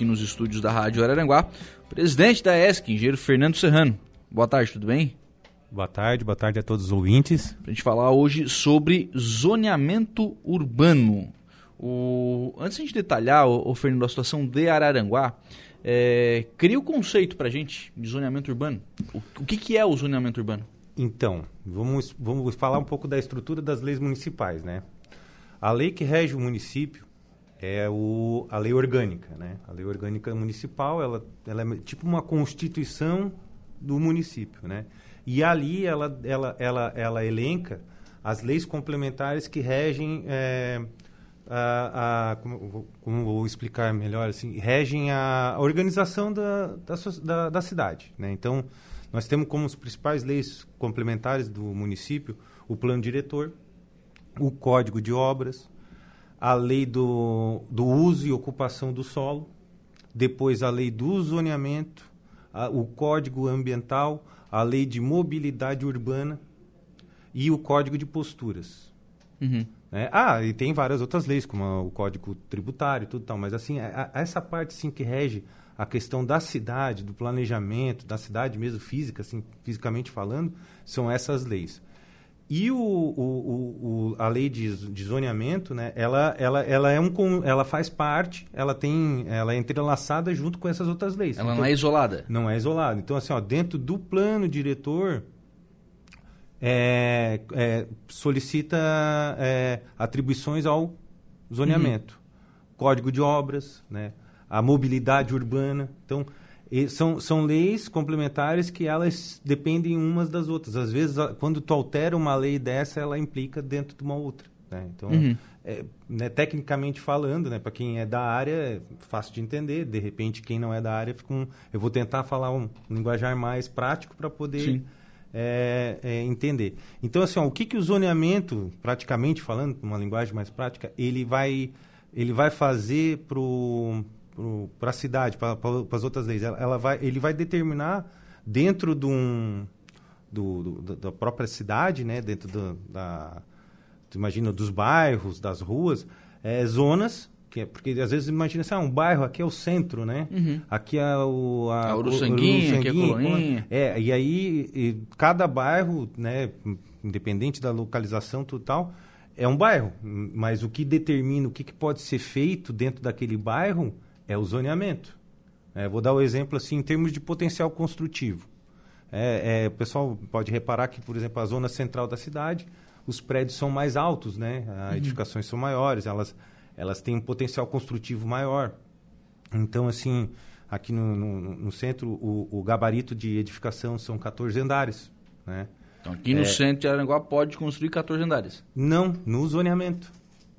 aqui nos estúdios da Rádio Araranguá, presidente da ESC, engenheiro Fernando Serrano. Boa tarde, tudo bem? Boa tarde, boa tarde a todos os ouvintes. Para a gente falar hoje sobre zoneamento urbano. O... Antes de a gente detalhar, o, Fernando, a situação de Araranguá, é... cria o conceito para a gente de zoneamento urbano. O, o que, que é o zoneamento urbano? Então, vamos, vamos falar um pouco da estrutura das leis municipais, né? A lei que rege o município é o, a lei orgânica, né? A lei orgânica municipal, ela, ela é tipo uma constituição do município, né? E ali ela, ela, ela, ela elenca as leis complementares que regem é, a, a como, como, vou explicar melhor assim regem a, organização da, da, da, da, cidade né então nós temos como as principais leis complementares do município o plano diretor o código de obras a lei do, do uso e ocupação do solo depois a lei do zoneamento a, o código ambiental a lei de mobilidade urbana e o código de posturas. Uhum. É, ah, e tem várias outras leis, como o código tributário e tudo tal, mas assim, a, a, essa parte sim que rege a questão da cidade, do planejamento, da cidade mesmo física, assim, fisicamente falando, são essas leis. E o, o, o, a lei de, de zoneamento, né, ela, ela, ela, é um, ela faz parte, ela tem, ela é entrelaçada junto com essas outras leis. Ela então, não é isolada? Não é isolada. Então, assim, ó, dentro do plano diretor, é, é, solicita é, atribuições ao zoneamento. Uhum. Código de obras, né, a mobilidade urbana. Então, e são, são leis complementares que elas dependem umas das outras. Às vezes, quando tu altera uma lei dessa, ela implica dentro de uma outra. Né? Então, uhum. é, né, tecnicamente falando, né, para quem é da área, é fácil de entender. De repente, quem não é da área, fica um, eu vou tentar falar um, um linguajar mais prático para poder é, é, entender. Então, assim, ó, o que, que o zoneamento, praticamente falando, uma linguagem mais prática, ele vai, ele vai fazer para para a cidade, para as outras leis. Ela, ela, vai, ele vai determinar dentro de um, do, do, da própria cidade, né, dentro do, da, imagina, dos bairros, das ruas, é, zonas que é, porque às vezes imagina assim, ah, um bairro aqui é o centro, né? Uhum. Aqui é o a, a Uruçanguinha, aqui é a Coloninha. É, e aí e cada bairro, né, independente da localização total, é um bairro, mas o que determina o que, que pode ser feito dentro daquele bairro é o zoneamento. É, vou dar o um exemplo assim em termos de potencial construtivo. É, é, o pessoal pode reparar que, por exemplo, a zona central da cidade, os prédios são mais altos, né? As uhum. edificações são maiores, elas, elas têm um potencial construtivo maior. Então, assim, aqui no, no, no centro, o, o, gabarito de edificação são 14 andares, né? Então, aqui no é. centro de Aranguá pode construir 14 andares? Não, no zoneamento.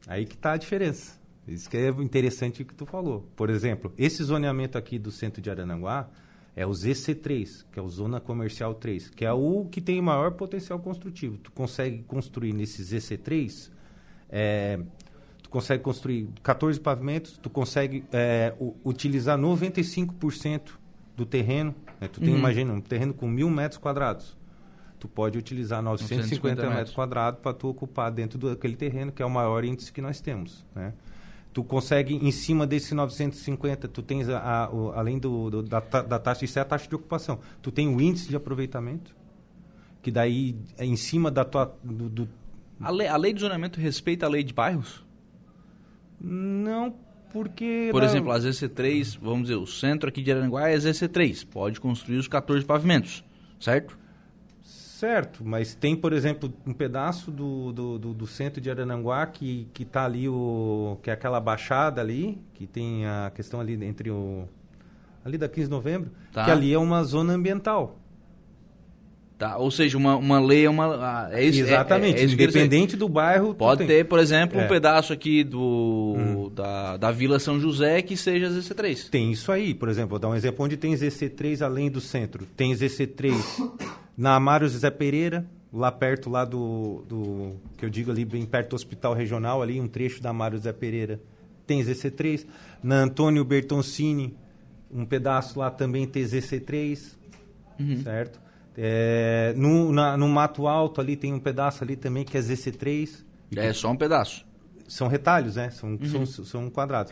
Aí que está a diferença. Isso que é interessante o que tu falou. Por exemplo, esse zoneamento aqui do centro de Arananguá é o ZC3, que é o Zona Comercial 3, que é o que tem maior potencial construtivo. Tu consegue construir nesse ZC3, é, tu consegue construir 14 pavimentos, tu consegue é, u, utilizar 95% do terreno. Né? Tu tem, uhum. imagina, um terreno com mil metros quadrados. Tu pode utilizar 950 metros, metros quadrados para tu ocupar dentro daquele terreno, que é o maior índice que nós temos, né? Tu consegue, em cima desse 950, tu tens, a, a, o, além do, do, da, da taxa, isso é a taxa de ocupação, tu tem o índice de aproveitamento, que daí é em cima da tua... Do, do... A, lei, a lei de zonamento respeita a lei de bairros? Não, porque... Por exemplo, a ZC3, vamos dizer, o centro aqui de Aranguá é ZC3, pode construir os 14 pavimentos, certo? Certo, mas tem, por exemplo, um pedaço do, do, do, do centro de Arananguá que que está ali o que é aquela baixada ali, que tem a questão ali entre o ali da 15 de novembro, tá. que ali é uma zona ambiental. Tá, ou seja, uma, uma lei é uma. Ah, é isso, Exatamente, é, é, é independente do bairro. Pode ter, por exemplo, um é. pedaço aqui do, hum. da, da Vila São José que seja ZC3. Tem isso aí, por exemplo, vou dar um exemplo onde tem ZC3 além do centro. Tem ZC3 na Amário José Pereira, lá perto lá do, do, que eu digo ali, bem perto do Hospital Regional, ali um trecho da Amário José Pereira, tem ZC3. Na Antônio Bertoncini, um pedaço lá também tem ZC3, uhum. certo? É, no, na, no Mato Alto ali tem um pedaço ali também que é ZC3. É só um pedaço. São retalhos, né? São, uhum. são, são quadrados.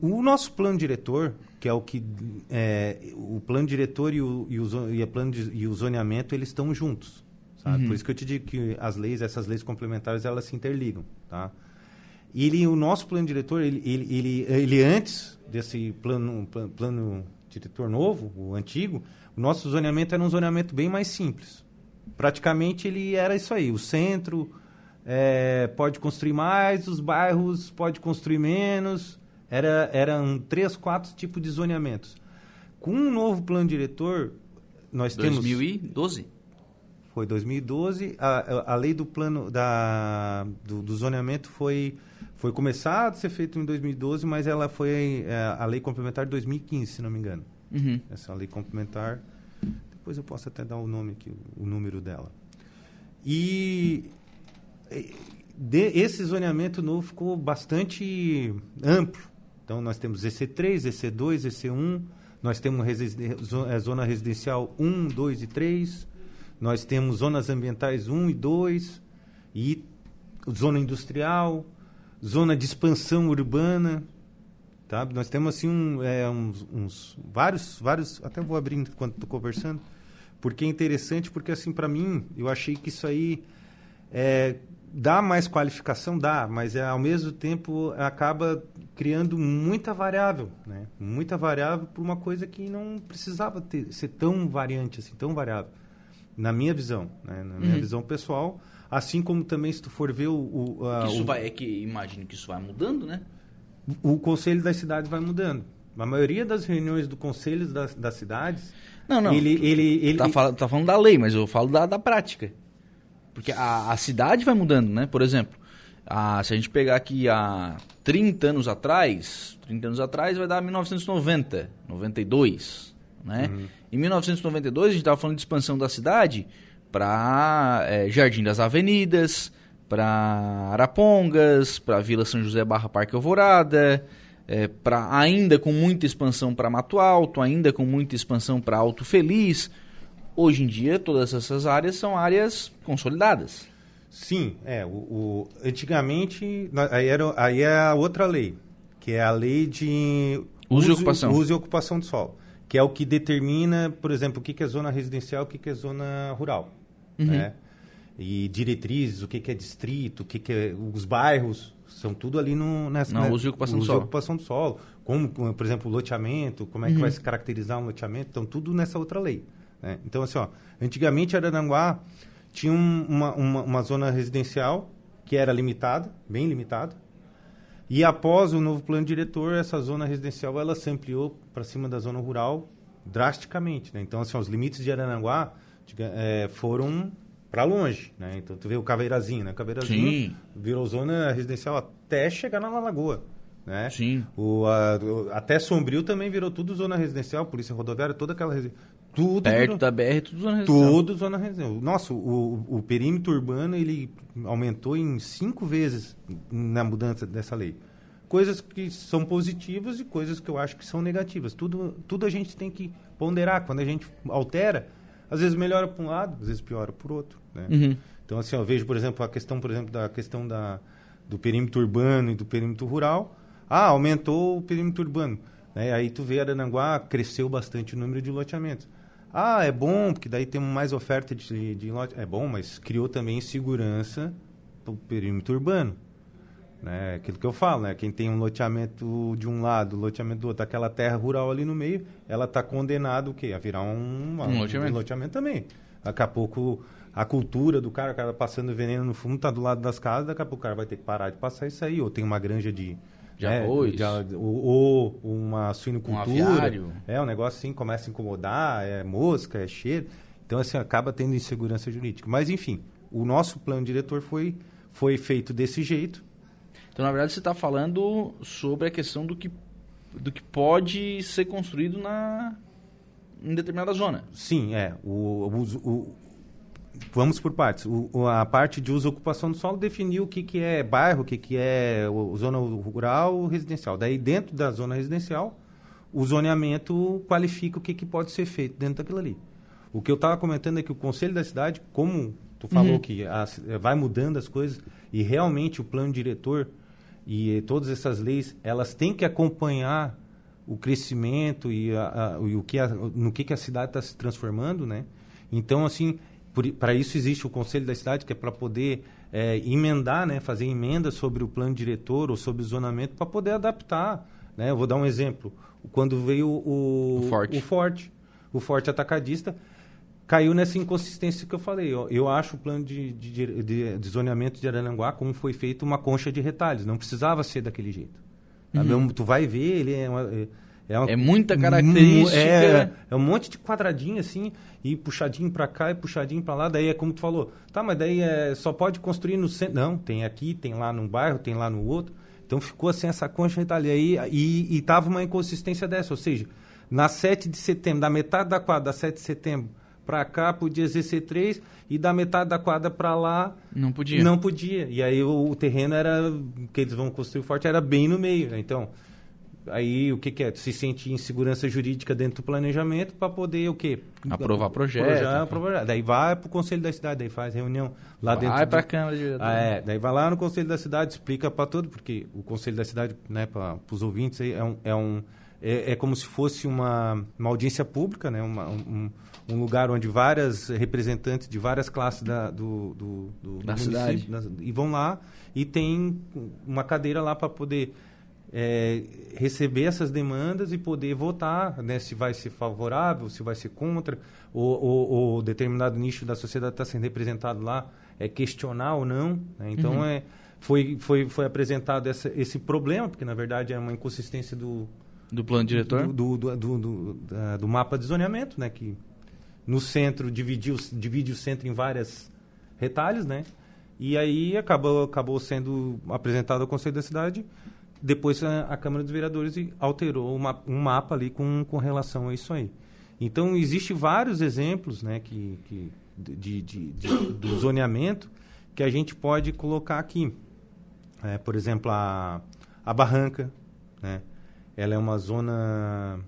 O nosso plano diretor, que é o que é, o plano diretor e o, e o, e plano de, e o zoneamento eles estão juntos, uhum. Por isso que eu te digo que as leis, essas leis complementares, elas se interligam, tá? E ele, o nosso plano diretor, ele, ele, ele, ele antes desse plano, plano, plano diretor novo, o antigo, o nosso zoneamento era um zoneamento bem mais simples. Praticamente ele era isso aí, o centro é, pode construir mais, os bairros pode construir menos, era, eram três, quatro tipos de zoneamentos. Com um novo plano diretor, nós 2012? temos... 2012? Foi 2012. A, a lei do plano da, do, do zoneamento foi, foi começada a ser feita em 2012, mas ela foi é, a lei complementar de 2015, se não me engano. Uhum. Essa lei complementar. Depois eu posso até dar o nome aqui, o número dela. E de, esse zoneamento novo ficou bastante amplo. Então, nós temos EC3, EC2, EC1, nós temos é, zona residencial 1, 2 e 3, nós temos zonas ambientais 1 e 2, e zona industrial, zona de expansão urbana, tá? Nós temos assim um, é, uns, uns, vários, vários, até vou abrir enquanto estou conversando, porque é interessante, porque assim para mim eu achei que isso aí é, dá mais qualificação, dá, mas é, ao mesmo tempo acaba criando muita variável, né? Muita variável por uma coisa que não precisava ter, ser tão variante assim, tão variável. Na minha visão, né? na minha uhum. visão pessoal, assim como também se tu for ver o, o, a, isso o vai é que imagino que isso vai mudando, né? O, o conselho das cidades vai mudando. A maioria das reuniões do conselho das, das cidades, não, não. Ele, ele, ele, tá, fala, tá falando da lei, mas eu falo da, da prática. Porque a, a cidade vai mudando, né? Por exemplo, a, se a gente pegar aqui há 30 anos atrás, 30 anos atrás vai dar 1990, 92, né? Uhum. Em 1992 a gente estava falando de expansão da cidade para é, Jardim das Avenidas, para Arapongas, para Vila São José Barra Parque Alvorada, é, para ainda com muita expansão para Mato Alto, ainda com muita expansão para Alto Feliz. Hoje em dia, todas essas áreas são áreas consolidadas. Sim, é. O, o antigamente, aí, era, aí é a outra lei, que é a lei de uso, uso, e ocupação. uso e ocupação do solo, que é o que determina, por exemplo, o que é zona residencial, o que é zona rural. Uhum. Né? E diretrizes, o que é distrito, o que é os bairros, são tudo ali no, nessa Não, né, uso e ocupação uso do solo. ocupação do solo. Como, por exemplo, o loteamento, como é que uhum. vai se caracterizar um loteamento, então tudo nessa outra lei. Né? Então, assim, ó, antigamente Araranguá tinha um, uma, uma, uma, zona residencial que era limitada, bem limitada, e após o novo plano diretor, essa zona residencial ela se ampliou para cima da zona rural drasticamente. Né? Então, assim, ó, os limites de Araranguá é, foram para longe, né? Então tu vê o Caveirazinho, né? Caveirazinho Sim. virou zona residencial até chegar na Lagoa, né? Sim. O, a, o, até Sombrio também virou tudo zona residencial, polícia rodoviária, toda aquela tudo Perto virou, da BR, tudo zona residencial. Tudo zona residencial. Nossa, o, o perímetro urbano ele aumentou em cinco vezes na mudança dessa lei. Coisas que são positivas e coisas que eu acho que são negativas. Tudo, tudo a gente tem que ponderar. Quando a gente altera, às vezes melhora para um lado, às vezes piora por outro. Né? Uhum. Então, assim, eu vejo, por exemplo, a questão, por exemplo, da questão da, do perímetro urbano e do perímetro rural. Ah, aumentou o perímetro urbano. Né? Aí tu vê Arananguá, cresceu bastante o número de loteamentos. Ah, é bom, porque daí temos mais oferta de, de lote. É bom, mas criou também segurança para o perímetro urbano. Né? Aquilo que eu falo, né? Quem tem um loteamento de um lado, loteamento do outro, aquela terra rural ali no meio, ela está condenada o quê? A virar um, um, loteamento. um loteamento também. Daqui a pouco a cultura do cara, o cara passando veneno no fundo, está do lado das casas, daqui a pouco o cara vai ter que parar de passar isso aí. Ou tem uma granja de, de é, arroz. De, ou, ou, uma suinocultura. Um é, um negócio assim, começa a incomodar, é mosca, é cheiro. Então, assim, acaba tendo insegurança jurídica. Mas, enfim, o nosso plano diretor foi, foi feito desse jeito. Então, na verdade, você está falando sobre a questão do que, do que pode ser construído na, em determinada zona. Sim, é. O, o, o, Vamos por partes. O, a parte de uso e ocupação do solo definiu o que, que é bairro, o que, que é zona rural residencial. Daí, dentro da zona residencial, o zoneamento qualifica o que, que pode ser feito dentro daquilo ali. O que eu estava comentando é que o Conselho da Cidade, como tu falou uhum. que as, vai mudando as coisas, e realmente o plano diretor e todas essas leis, elas têm que acompanhar o crescimento e, a, a, e o que a, no que, que a cidade está se transformando, né? Então, assim, para isso existe o Conselho da Cidade, que é para poder é, emendar, né, fazer emenda sobre o plano diretor ou sobre o zonamento para poder adaptar. Né? Eu vou dar um exemplo. Quando veio o, o, forte. o Forte, o Forte Atacadista, caiu nessa inconsistência que eu falei. Eu, eu acho o plano de, de, de, de, zoneamento de Arananguá, como foi feito, uma concha de retalhos. Não precisava ser daquele jeito. Uhum. Tu vai ver, ele é uma, é, uma, é, muita característica. É, é, um monte de quadradinho assim, e puxadinho para cá e puxadinho para lá. Daí é como tu falou, tá, mas daí é, só pode construir no centro. Não, tem aqui, tem lá num bairro, tem lá no outro. Então ficou assim essa concha retalha aí e, e tava uma inconsistência dessa. Ou seja, na 7 de setembro, da metade da quadra, da 7 de setembro para cá podia exercer 3 e da metade da quadra para lá não podia. Não podia. E aí o, o, terreno era que eles vão construir forte era bem no meio. Então, aí o que, que é? Se sente insegurança jurídica dentro do planejamento para poder o quê? Aprovar projeto. Projeto, aprovar. Daí vai para o conselho da cidade, daí faz reunião lá vai dentro. Vai para a Câmara de ah, é, daí vai lá no conselho da cidade, explica para todo, porque o conselho da cidade, né, para os ouvintes é um, é um é, é, como se fosse uma, uma audiência pública, né, uma, um, um lugar onde várias representantes de várias classes da, do, do, do, da cidade e vão lá e tem uma cadeira lá para poder é, receber essas demandas e poder votar né, se vai ser favorável, se vai ser contra, ou, ou, ou determinado nicho da sociedade está sendo representado lá, é questionar ou não. Né? Então, uhum. é, foi, foi, foi apresentado essa, esse problema, porque na verdade é uma inconsistência do, do plano diretor? Do, do, do, do, do mapa de zoneamento, né? Que no centro dividiu, divide o centro em várias retalhos, né? E aí acabou, acabou sendo apresentado ao Conselho da Cidade. Depois a, a Câmara dos Vereadores alterou uma, um mapa ali com, com relação a isso aí. Então, existe vários exemplos né, que, que, de, de, de, do zoneamento que a gente pode colocar aqui. É, por exemplo, a, a Barranca, né? ela é uma zona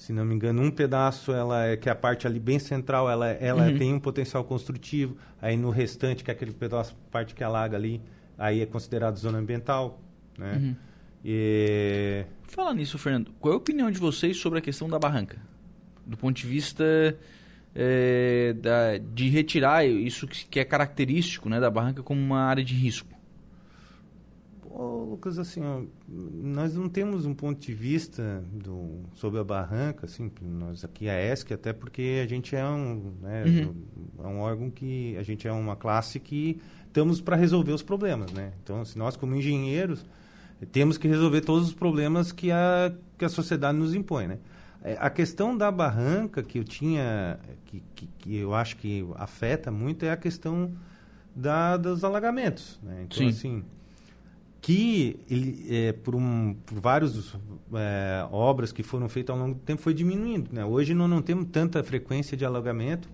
se não me engano, um pedaço, ela é, que é a parte ali bem central, ela, ela uhum. tem um potencial construtivo. Aí no restante, que é aquele pedaço, parte que alaga ali, aí é considerado zona ambiental, né? Uhum. E... Fala nisso, Fernando. Qual é a opinião de vocês sobre a questão da barranca? Do ponto de vista é, da, de retirar isso que é característico né, da barranca como uma área de risco. Ô, Lucas, assim, ó, nós não temos um ponto de vista do, sobre a barranca, assim, nós aqui a ESC, até porque a gente é um, né, uhum. é um órgão que, a gente é uma classe que estamos para resolver os problemas, né? Então, se nós como engenheiros temos que resolver todos os problemas que a, que a sociedade nos impõe, né? É, a questão da barranca que eu tinha, que, que, que eu acho que afeta muito, é a questão da, dos alagamentos, né? Então, Sim. assim que ele, é, por, um, por várias é, obras que foram feitas ao longo do tempo foi diminuindo. Né? Hoje não, não temos tanta frequência de alagamento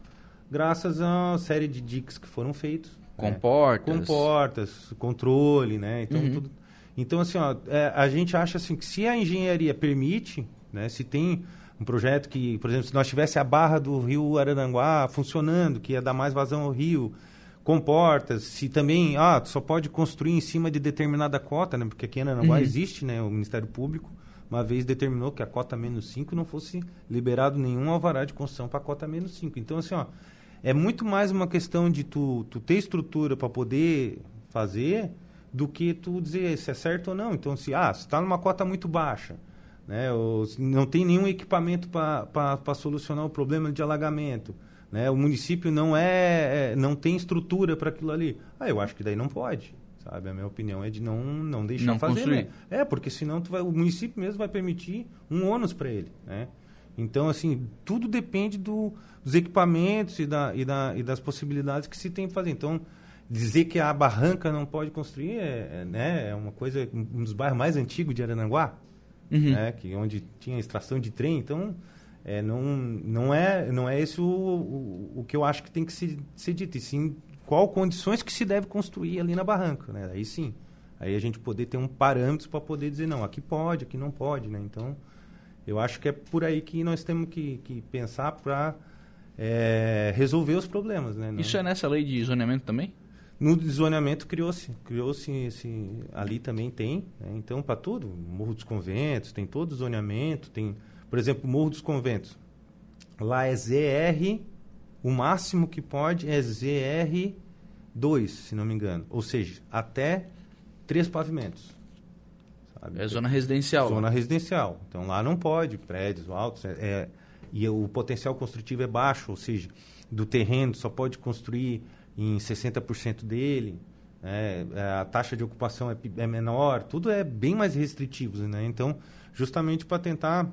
graças à série de diques que foram feitos. Comportas. Né? Comportas, controle, né? Então, uhum. tudo, então assim, ó, é, a gente acha assim que se a engenharia permite, né, se tem um projeto que, por exemplo, se nós tivesse a barra do rio Araranguá funcionando, que ia dar mais vazão ao rio, comportas, se também, ah, só pode construir em cima de determinada cota, né? Porque aqui em Ananguá uhum. existe, né? O Ministério Público uma vez determinou que a cota menos 5 não fosse liberado nenhum alvará de construção para a cota menos 5. Então, assim, ó, é muito mais uma questão de tu, tu ter estrutura para poder fazer do que tu dizer se é certo ou não. Então, se ah, está numa cota muito baixa, né? Ou não tem nenhum equipamento para solucionar o problema de alagamento né? O município não é, é não tem estrutura para aquilo ali. Ah, eu acho que daí não pode, sabe? A minha opinião é de não não deixar não fazer. Né? É, porque senão vai, o município mesmo vai permitir um ônus para ele, né? Então, assim, tudo depende do, dos equipamentos e, da, e, da, e das possibilidades que se tem para fazer. Então, dizer que a barranca não pode construir é, é, né, é uma coisa, um dos bairros mais antigos de Arananguá, uhum. né, que, onde tinha extração de trem. Então, é, não, não, é, não é esse o, o, o, que eu acho que tem que ser, ser dito, e sim qual condições que se deve construir ali na barranca, né? Aí sim, aí a gente poder ter um parâmetro para poder dizer, não, aqui pode, aqui não pode, né? Então, eu acho que é por aí que nós temos que, que pensar para é, resolver os problemas, né? Não... Isso é nessa lei de zoneamento também? No zoneamento criou-se, criou-se esse, ali também tem, né? então para tudo, Morro dos Conventos, tem todo o zoneamento, tem, por exemplo, Morro dos Conventos, lá é ZR, o máximo que pode é ZR2, se não me engano, ou seja, até três pavimentos. Sabe? É zona residencial. Zona lá. residencial, então lá não pode, prédios altos, é, é, e o potencial construtivo é baixo, ou seja, do terreno só pode construir em 60% dele, né? É, a taxa de ocupação é, é, menor, tudo é bem mais restritivo. Né? Então, justamente para tentar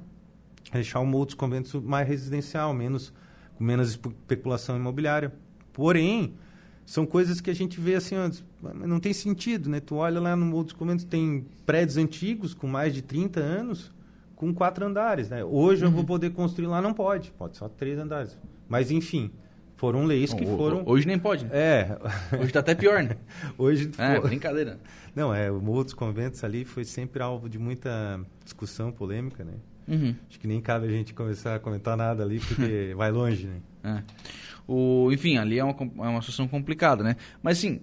deixar o Morro dos Conventos mais residencial, menos, com menos especulação imobiliária. Porém, são coisas que a gente vê assim, não tem sentido, né? Tu olha lá no Morro dos Conventos, tem prédios antigos com mais de 30 anos, com quatro andares, né? Hoje uhum. eu vou uhum. poder construir lá, não pode, pode só três andares. Mas enfim, foram leis que foram. Hoje nem pode. Né? É. Hoje está até pior, né? Hoje. É, brincadeira. Não, é, o Morro dos Conventos ali foi sempre alvo de muita discussão, polêmica, né? Uhum. Acho que nem cabe a gente começar a comentar nada ali, porque vai longe, né? É. O, enfim, ali é uma, é uma situação complicada, né? Mas, assim,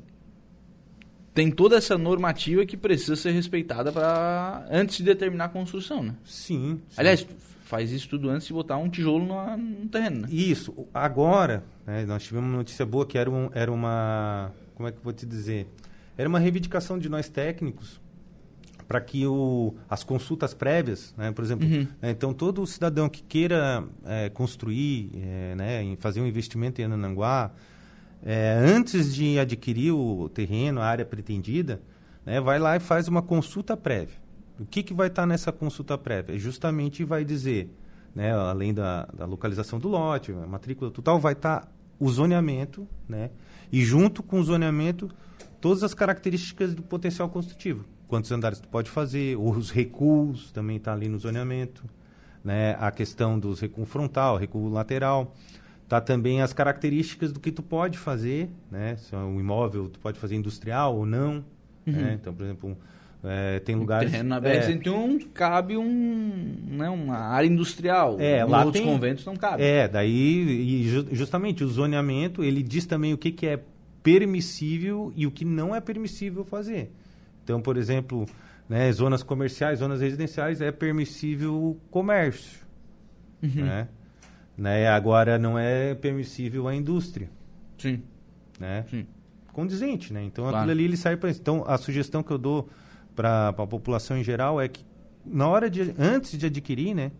tem toda essa normativa que precisa ser respeitada para antes de determinar a construção, né? Sim, sim. Aliás, faz isso tudo antes de botar um tijolo no, no terreno, né? Isso. Agora, né, nós tivemos uma notícia boa que era, um, era uma... Como é que eu vou te dizer? Era uma reivindicação de nós técnicos para que o, as consultas prévias, né, por exemplo, uhum. né, então todo cidadão que queira é, construir, é, né, fazer um investimento em Ananguá, é, antes de adquirir o terreno, a área pretendida, né, vai lá e faz uma consulta prévia. O que, que vai estar tá nessa consulta prévia? Justamente vai dizer, né, além da, da localização do lote, a matrícula total, vai estar tá o zoneamento, né, e junto com o zoneamento, todas as características do potencial construtivo. Quantos andares tu pode fazer, os recuos também está ali no zoneamento, né, a questão dos recuo frontal, recuo lateral, tá também as características do que tu pode fazer, né, se é um imóvel tu pode fazer industrial ou não, uhum. né, então, por exemplo, é, tem lugares. Terreno na BR-101 é, cabe um, né, uma área industrial. É, lá outros tem, conventos não cabe. É, daí e justamente o zoneamento ele diz também o que, que é permissível e o que não é permissível fazer. Então, por exemplo, né, zonas comerciais, zonas residenciais é permissível comércio, uhum. né? Né? Agora não é permissível a indústria. Sim. Né? Sim. Condizente, né? Então claro. aquilo ali ele sai para Então a sugestão que eu dou para a população em geral é que na hora de antes de adquirir, né,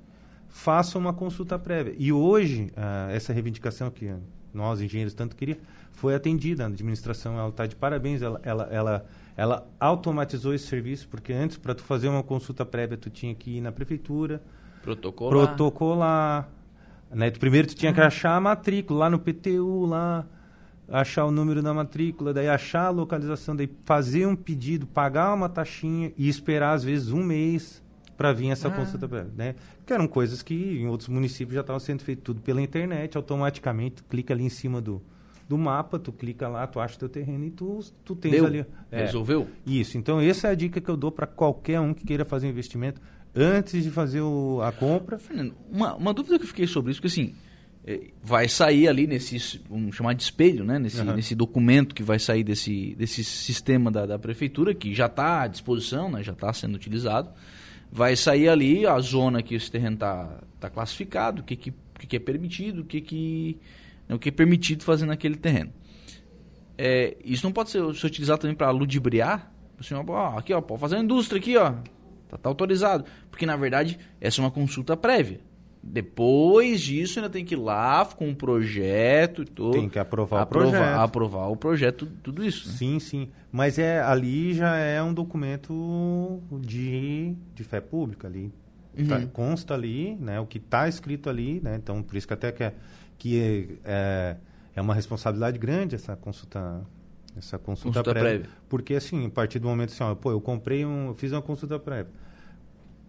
faça uma consulta prévia. E hoje uh, essa reivindicação que nós engenheiros tanto queria foi atendida. A administração ela está de parabéns. Ela, ela, ela, ela automatizou esse serviço porque antes para tu fazer uma consulta prévia tu tinha que ir na prefeitura, protocolar, protocolar né? Primeiro tu tinha que achar a matrícula lá no PTU lá achar o número da matrícula, daí achar a localização, daí fazer um pedido, pagar uma taxinha e esperar às vezes um mês para vir essa ah. consulta né? Que eram coisas que em outros municípios já estavam sendo feito tudo pela internet, automaticamente, tu clica ali em cima do, do mapa, tu clica lá, tu acha teu terreno e tu, tu tens Deu. ali. É, Resolveu? Isso. Então, essa é a dica que eu dou para qualquer um que queira fazer investimento antes de fazer o, a compra. Fernando, uma, uma dúvida que eu fiquei sobre isso, porque assim, é, vai sair ali nesse, vamos chamar de espelho, né? nesse, uhum. nesse documento que vai sair desse, desse sistema da, da prefeitura, que já está à disposição, né? já está sendo utilizado. Vai sair ali a zona que esse terreno está tá classificado, o que, que, que é permitido, o que, que, né, o que é permitido fazer naquele terreno. É, isso não pode ser, ser utilizado também para ludibriar? Assim, ó, aqui, ó, pode fazer uma indústria aqui, ó. Tá, tá autorizado. Porque, na verdade, essa é uma consulta prévia. Depois disso, ainda tem que ir lá com um projeto e tudo. Tem que aprovar aprovar, o projeto. Aprovar o projeto, tudo isso. Né? Sim, sim. Mas é, ali já é um documento de, de fé pública ali. Uhum. Tá, consta ali, né? O que está escrito ali, né? Então, por isso que até que é, que é, é uma responsabilidade grande essa consulta essa consulta, consulta prévia. prévia. Porque, assim, a partir do momento assim, ó, pô, eu comprei um... Eu fiz uma consulta prévia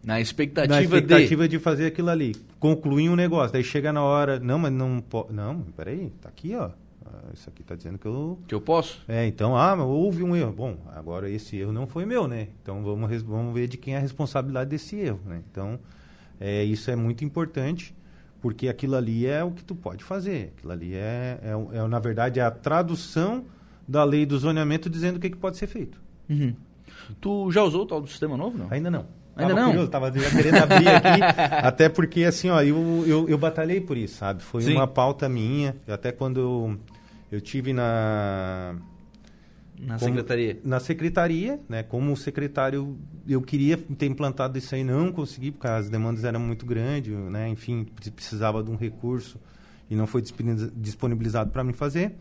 na expectativa, na expectativa de... de fazer aquilo ali. Concluir um negócio. Daí chega na hora. Não, mas não pode. Não, peraí, tá aqui, ó. Ah, isso aqui tá dizendo que eu. Que eu posso? É, então, ah, mas houve um erro. Bom, agora esse erro não foi meu, né? Então vamos, vamos ver de quem é a responsabilidade desse erro, né? Então, é, isso é muito importante, porque aquilo ali é o que tu pode fazer. Aquilo ali é, é, é na verdade, é a tradução da lei do zoneamento dizendo o que, que pode ser feito. Uhum. Tu já usou o tal do sistema novo, não? Ainda não. Ainda tava não? Curioso, tava querendo abrir aqui, até porque assim, ó, eu, eu, eu batalhei por isso, sabe? Foi Sim. uma pauta minha, até quando eu, eu tive na Na como- secretaria. na secretaria, né? Como secretário, eu queria ter implantado isso aí, não consegui, porque as demandas eram muito grandes, né? Enfim, pre- precisava de um recurso e não foi disponibiliza- disponibilizado para mim fazer.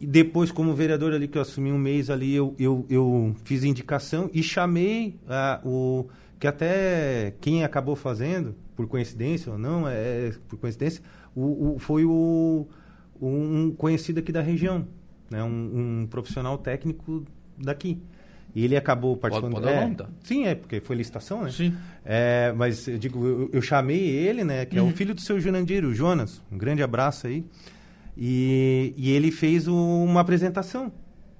E depois, como vereador ali, que eu assumi um mês ali, eu, eu, eu fiz indicação e chamei ah, o... Que até quem acabou fazendo, por coincidência ou não, é por coincidência, o, o- foi o, um conhecido aqui da região, né? um, um profissional técnico daqui. E ele acabou participando... pode o é, nome, tá? Sim, é, porque foi licitação, né? Sim. É, mas eu digo, eu, eu chamei ele, né, que é o filho do seu Jurandir, o Jonas. Um grande abraço aí. E, e ele fez uma apresentação.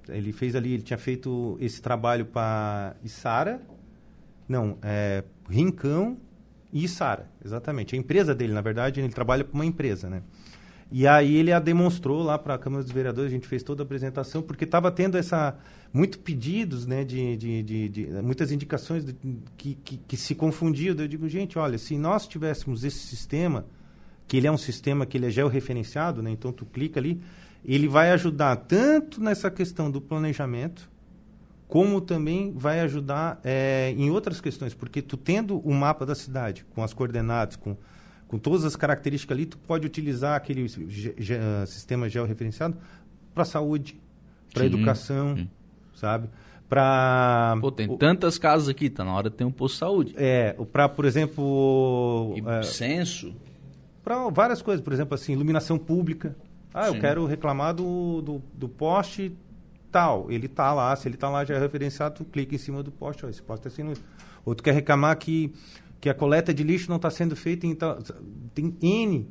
Ele fez ali, ele tinha feito esse trabalho para Isara, não, é Rincão e Isara, exatamente. A empresa dele, na verdade, ele trabalha para uma empresa, né? E aí ele a demonstrou lá para a Câmara dos Vereadores, a gente fez toda a apresentação, porque estava tendo essa muito pedidos, né, de, de, de, de- muitas indicações que, que, que se confundiam. Eu digo, gente, olha, se nós tivéssemos esse sistema, que ele é um sistema que ele é georreferenciado, né, então tu clica ali, ele vai ajudar tanto nessa questão do planejamento, como também vai ajudar eh, em outras questões, porque tu tendo o mapa da cidade, com as coordenadas, com, com todas as características ali, tu pode utilizar aquele ge- ge- ah, sistema georreferenciado para saúde, para educação, sim. sabe? Para Pô, tem tantas casas aqui, tá na hora de ter um posto de saúde. é, para por exemplo, E é, censo. Para várias coisas, por exemplo, assim, iluminação pública. Ah, Sim. eu quero reclamar do, do, do poste tal. Ele tá lá, se ele tá lá já é referenciado, tu clica em cima do poste, ó, esse poste está sendo. Ou tu quer reclamar que, que a coleta de lixo não está sendo feita em tal. Tem N,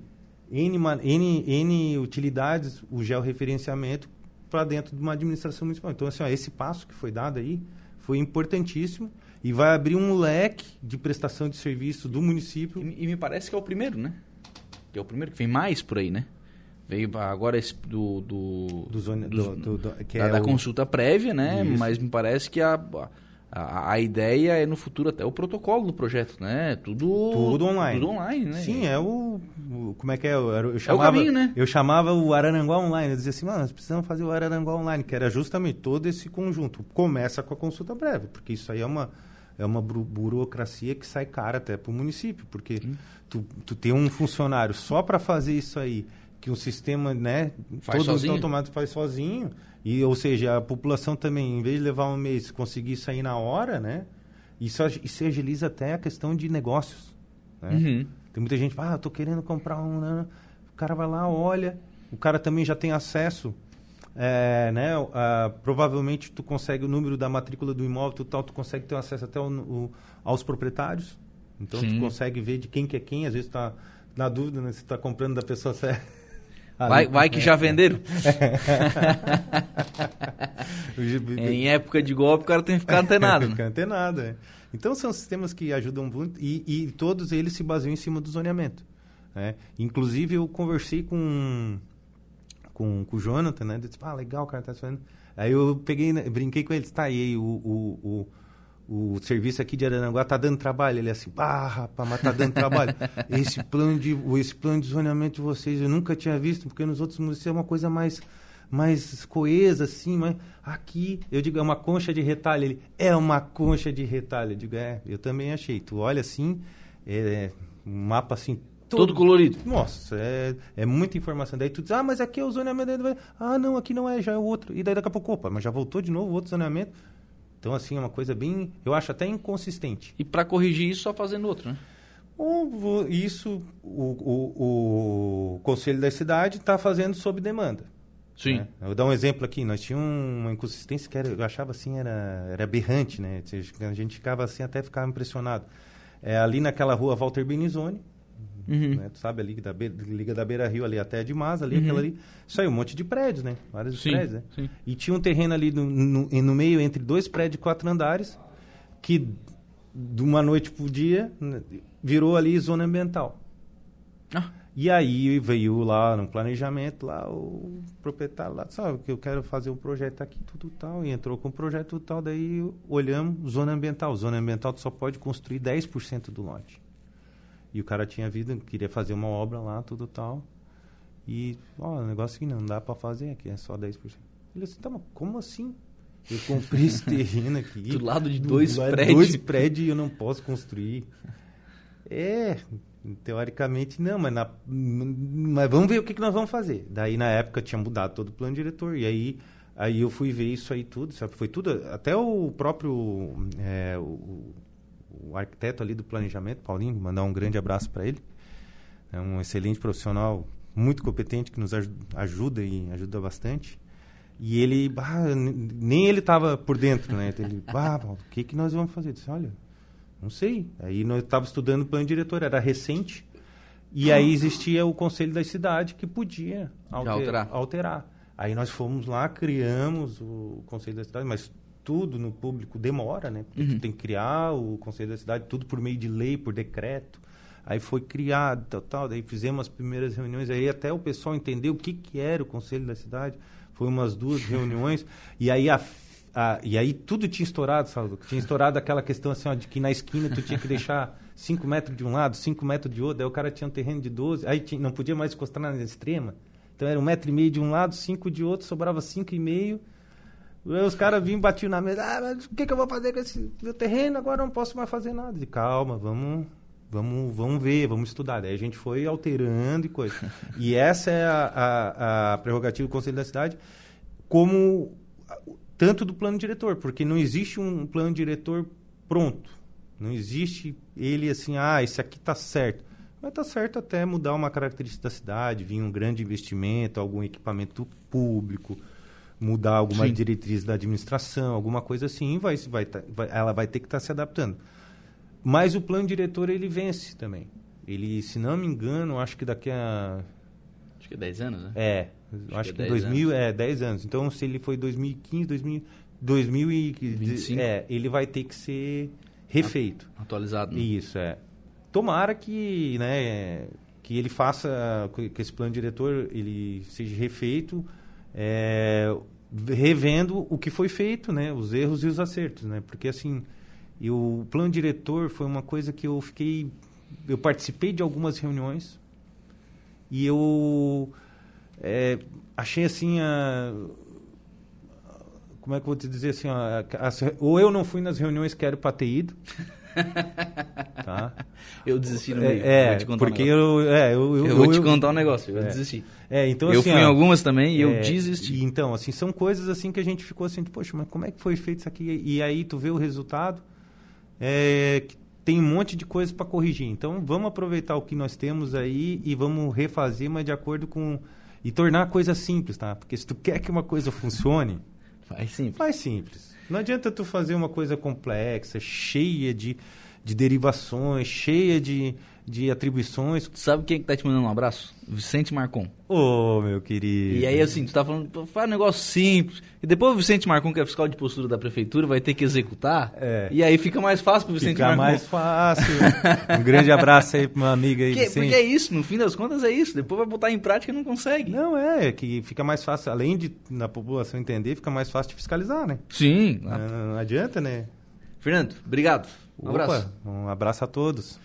N, N, N utilidades, o georreferenciamento para dentro de uma administração municipal. Então, assim, ó, esse passo que foi dado aí foi importantíssimo e vai abrir um leque de prestação de serviço do município E, e me parece que é o primeiro, né? Que é o primeiro que vem mais por aí, né? Veio agora esse do. do, Do zone- do- do- do- da, é da o- consulta prévia, né? Isso. Mas me parece que a, a, a ideia é no futuro até o protocolo do projeto, né? Tudo. Tudo online. Tudo online, né? Sim, é o, o- Como é que é? Eu, eu chamava, caminho, né? Eu chamava o Araranguá Online. Eu dizia assim, mano, nós precisamos fazer o Araranguá Online, que era justamente todo esse conjunto. Começa com a consulta breve, porque isso aí é uma, é uma burocracia que sai cara até para o município, porque tu, tu tem um funcionário só para fazer isso aí, que um sistema, né, Faz todo sozinho. automático faz sozinho, e, ou seja, a população também, em vez de levar um mês, conseguir sair na hora, né, isso, isso agiliza até a questão de negócios, né? Uhum. Tem muita gente, ah, tô querendo comprar um. né? O cara vai lá, olha. O cara também já tem acesso. É, né? ah, provavelmente tu consegue o número da matrícula do imóvel, tu, tal, tu consegue ter acesso até o- o- aos proprietários. Então Sim. tu consegue ver de quem que é quem. Às vezes tá na dúvida né, se tá comprando da pessoa certa. Vai, vai que já venderam. Em época de golpe, o cara tem que ficar antenado. né? Antenado, é. Então são sistemas que ajudam muito e, e todos eles se baseiam em cima do zoneamento. né? Inclusive eu conversei com, com, com o Jonathan, né? Disse, ah, legal, o cara tá fazendo. Aí eu peguei, né, brinquei com ele, tá, aí o, o, o, o serviço aqui de Araranguá tá dando trabalho. Ele assim, ah, rapaz, mas tá dando trabalho. esse plano de esse plano de zoneamento de vocês eu nunca tinha visto, porque nos outros municípios é uma coisa mais mais coesa, assim, mas aqui, eu digo, é uma concha de retalho. Ele, é uma concha de retalho. Eu digo, é, eu também achei. Tu olha assim, é, um mapa assim, Todo colorido. Nossa, é, é muita informação. Daí tu diz, ah, mas aqui é o zoneamento. Ah, não, aqui não é, já é o outro. E daí daqui a pouco, opa, mas já voltou de novo outro zoneamento. Então, assim, é uma coisa bem, eu acho até inconsistente. E pra corrigir isso, só fazendo outro, né? Ou isso, o, o, o Conselho da Cidade está fazendo sob demanda. Sim. né? Eu vou dar um exemplo aqui. Nós tínhamos uma inconsistência que era, eu achava assim, era, era aberrante, né? A gente ficava assim, até ficava impressionado. É, ali naquela rua Walter Benizoni, Uhum. né? Tu sabe ali, da beira, liga da Beira Rio ali até de Mas, ali, Uhum. aquela ali. Isso aí, um monte de prédios, né? Vários Sim, prédios, né? sim. E tinha um terreno ali no, no, no meio, entre dois prédios de quatro andares, que de uma noite pro dia né, virou ali zona ambiental. Ah, E aí veio lá no planejamento, lá o proprietário lá, sabe, que eu quero fazer um projeto aqui, tudo tal, e entrou com o projeto tal, daí olhamos zona ambiental. Zona ambiental tu só pode construir 10% do lote. E o cara tinha vida, queria fazer uma obra lá, tudo tal. E, ó, o negócio aqui não dá para fazer aqui, é só 10%. Ele disse, tá, mas como assim? Eu comprei esse terreno aqui. Do lado de dois lado prédios. Dois prédios e eu não posso construir. É, teoricamente não, mas, na, mas vamos ver o que, que nós vamos fazer. Daí na época tinha mudado todo o plano diretor e aí aí eu fui ver isso aí tudo, sabe? Foi tudo, até o próprio é, o, o, arquiteto ali do planejamento, Paulinho, mandar um grande abraço para ele. É um excelente profissional, muito competente que nos ajuda e ajuda bastante. E ele, bah, nem ele estava por dentro, né? Ele, bah, o que que nós vamos fazer? Eu disse, olha, não sei. Aí nós estava estudando o plano diretor, era recente. E aí existia o conselho da cidade que podia alter, alterar. alterar. Aí nós fomos lá, criamos o conselho da cidade, mas tudo no público demora, né? Porque uhum. tem que criar o conselho da cidade, tudo por meio de lei, por decreto. Aí foi criado, tal, tal. Daí fizemos as primeiras reuniões, aí até o pessoal entender o que, que era o conselho da cidade. Foi umas duas reuniões. E aí a ah, e aí tudo tinha estourado, sabe? Tinha estourado aquela questão assim, ó, de que na esquina tu tinha que deixar 5 metros de um lado, 5 metros de outro. Aí o cara tinha um terreno de 12, aí tinha, não podia mais encostar na extrema. Então era um metro e meio de um lado, 5 de outro, sobrava cinco e meio. Os caras vinham, batiam na mesa. Ah, mas o que, que eu vou fazer com esse meu terreno? Agora não posso mais fazer nada. E, calma, vamos, vamos, vamos ver, vamos estudar. Daí a gente foi alterando e coisa. e essa é a, a, a prerrogativa do Conselho da Cidade, como tanto do plano diretor, porque não existe um plano diretor pronto. Não existe ele assim, ah, esse aqui está certo. Mas está certo até mudar uma característica da cidade, vir um grande investimento, algum equipamento público, mudar alguma Sim. diretriz da administração, alguma coisa assim, vai, vai, tá, vai ela vai ter que estar tá se adaptando. Mas o plano diretor ele vence também. Ele, se não me engano, acho que daqui a Acho que é 10 anos, né? É, acho, acho que, é 2000 anos. é 10 anos. Então, se ele foi 2015, 2000, 2025, é, ele vai ter que ser refeito. Atualizado. Né? Isso, é. Tomara que, né, que ele faça, que esse plano diretor ele seja refeito, é, revendo o que foi feito, né, os erros e os acertos, né, porque assim, eu, o plano diretor foi uma coisa que eu fiquei, eu participei de algumas reuniões e eu é, achei assim a como é que eu vou te dizer assim, ou eu não fui nas reuniões que era para ter ido, tá? Eu desisti no é, meio. É, porque um eu, é, eu, eu, eu, vou te contar um negócio, eu é, desisti. É, então eu assim, fui ó, em algumas também e eu é, desisti. E, então, assim, são coisas assim que a gente ficou assim, poxa, mas como é que foi feito isso aqui? E aí tu vê o resultado, é, tem um monte de coisas para corrigir. Então, vamos aproveitar o que nós temos aí e vamos refazer, mas de acordo com e tornar a coisa simples, tá? Porque se tu quer que uma coisa funcione, faz simples. Simples. Não adianta tu fazer uma coisa complexa, cheia de, de derivações, cheia de, de atribuições. Sabe quem é que tá te mandando um abraço? Vicente Marcon. Ô, oh, meu querido. E aí, assim, tu tá falando, faz um negócio simples. E depois o Vicente Marcon, que é fiscal de postura da prefeitura, vai ter que executar. É. E aí fica mais fácil pro Vicente fica Marcon. Fica mais fácil. um grande abraço aí pro meu amigo aí, que, Vicente. Porque é isso, no fim das contas é isso. Depois vai botar em prática e não consegue. Não, é, é que fica mais fácil, além de na população entender, fica mais fácil de fiscalizar, né? Sim. Não, não adianta, né? Fernando, obrigado. Um Opa, abraço. Um abraço a todos.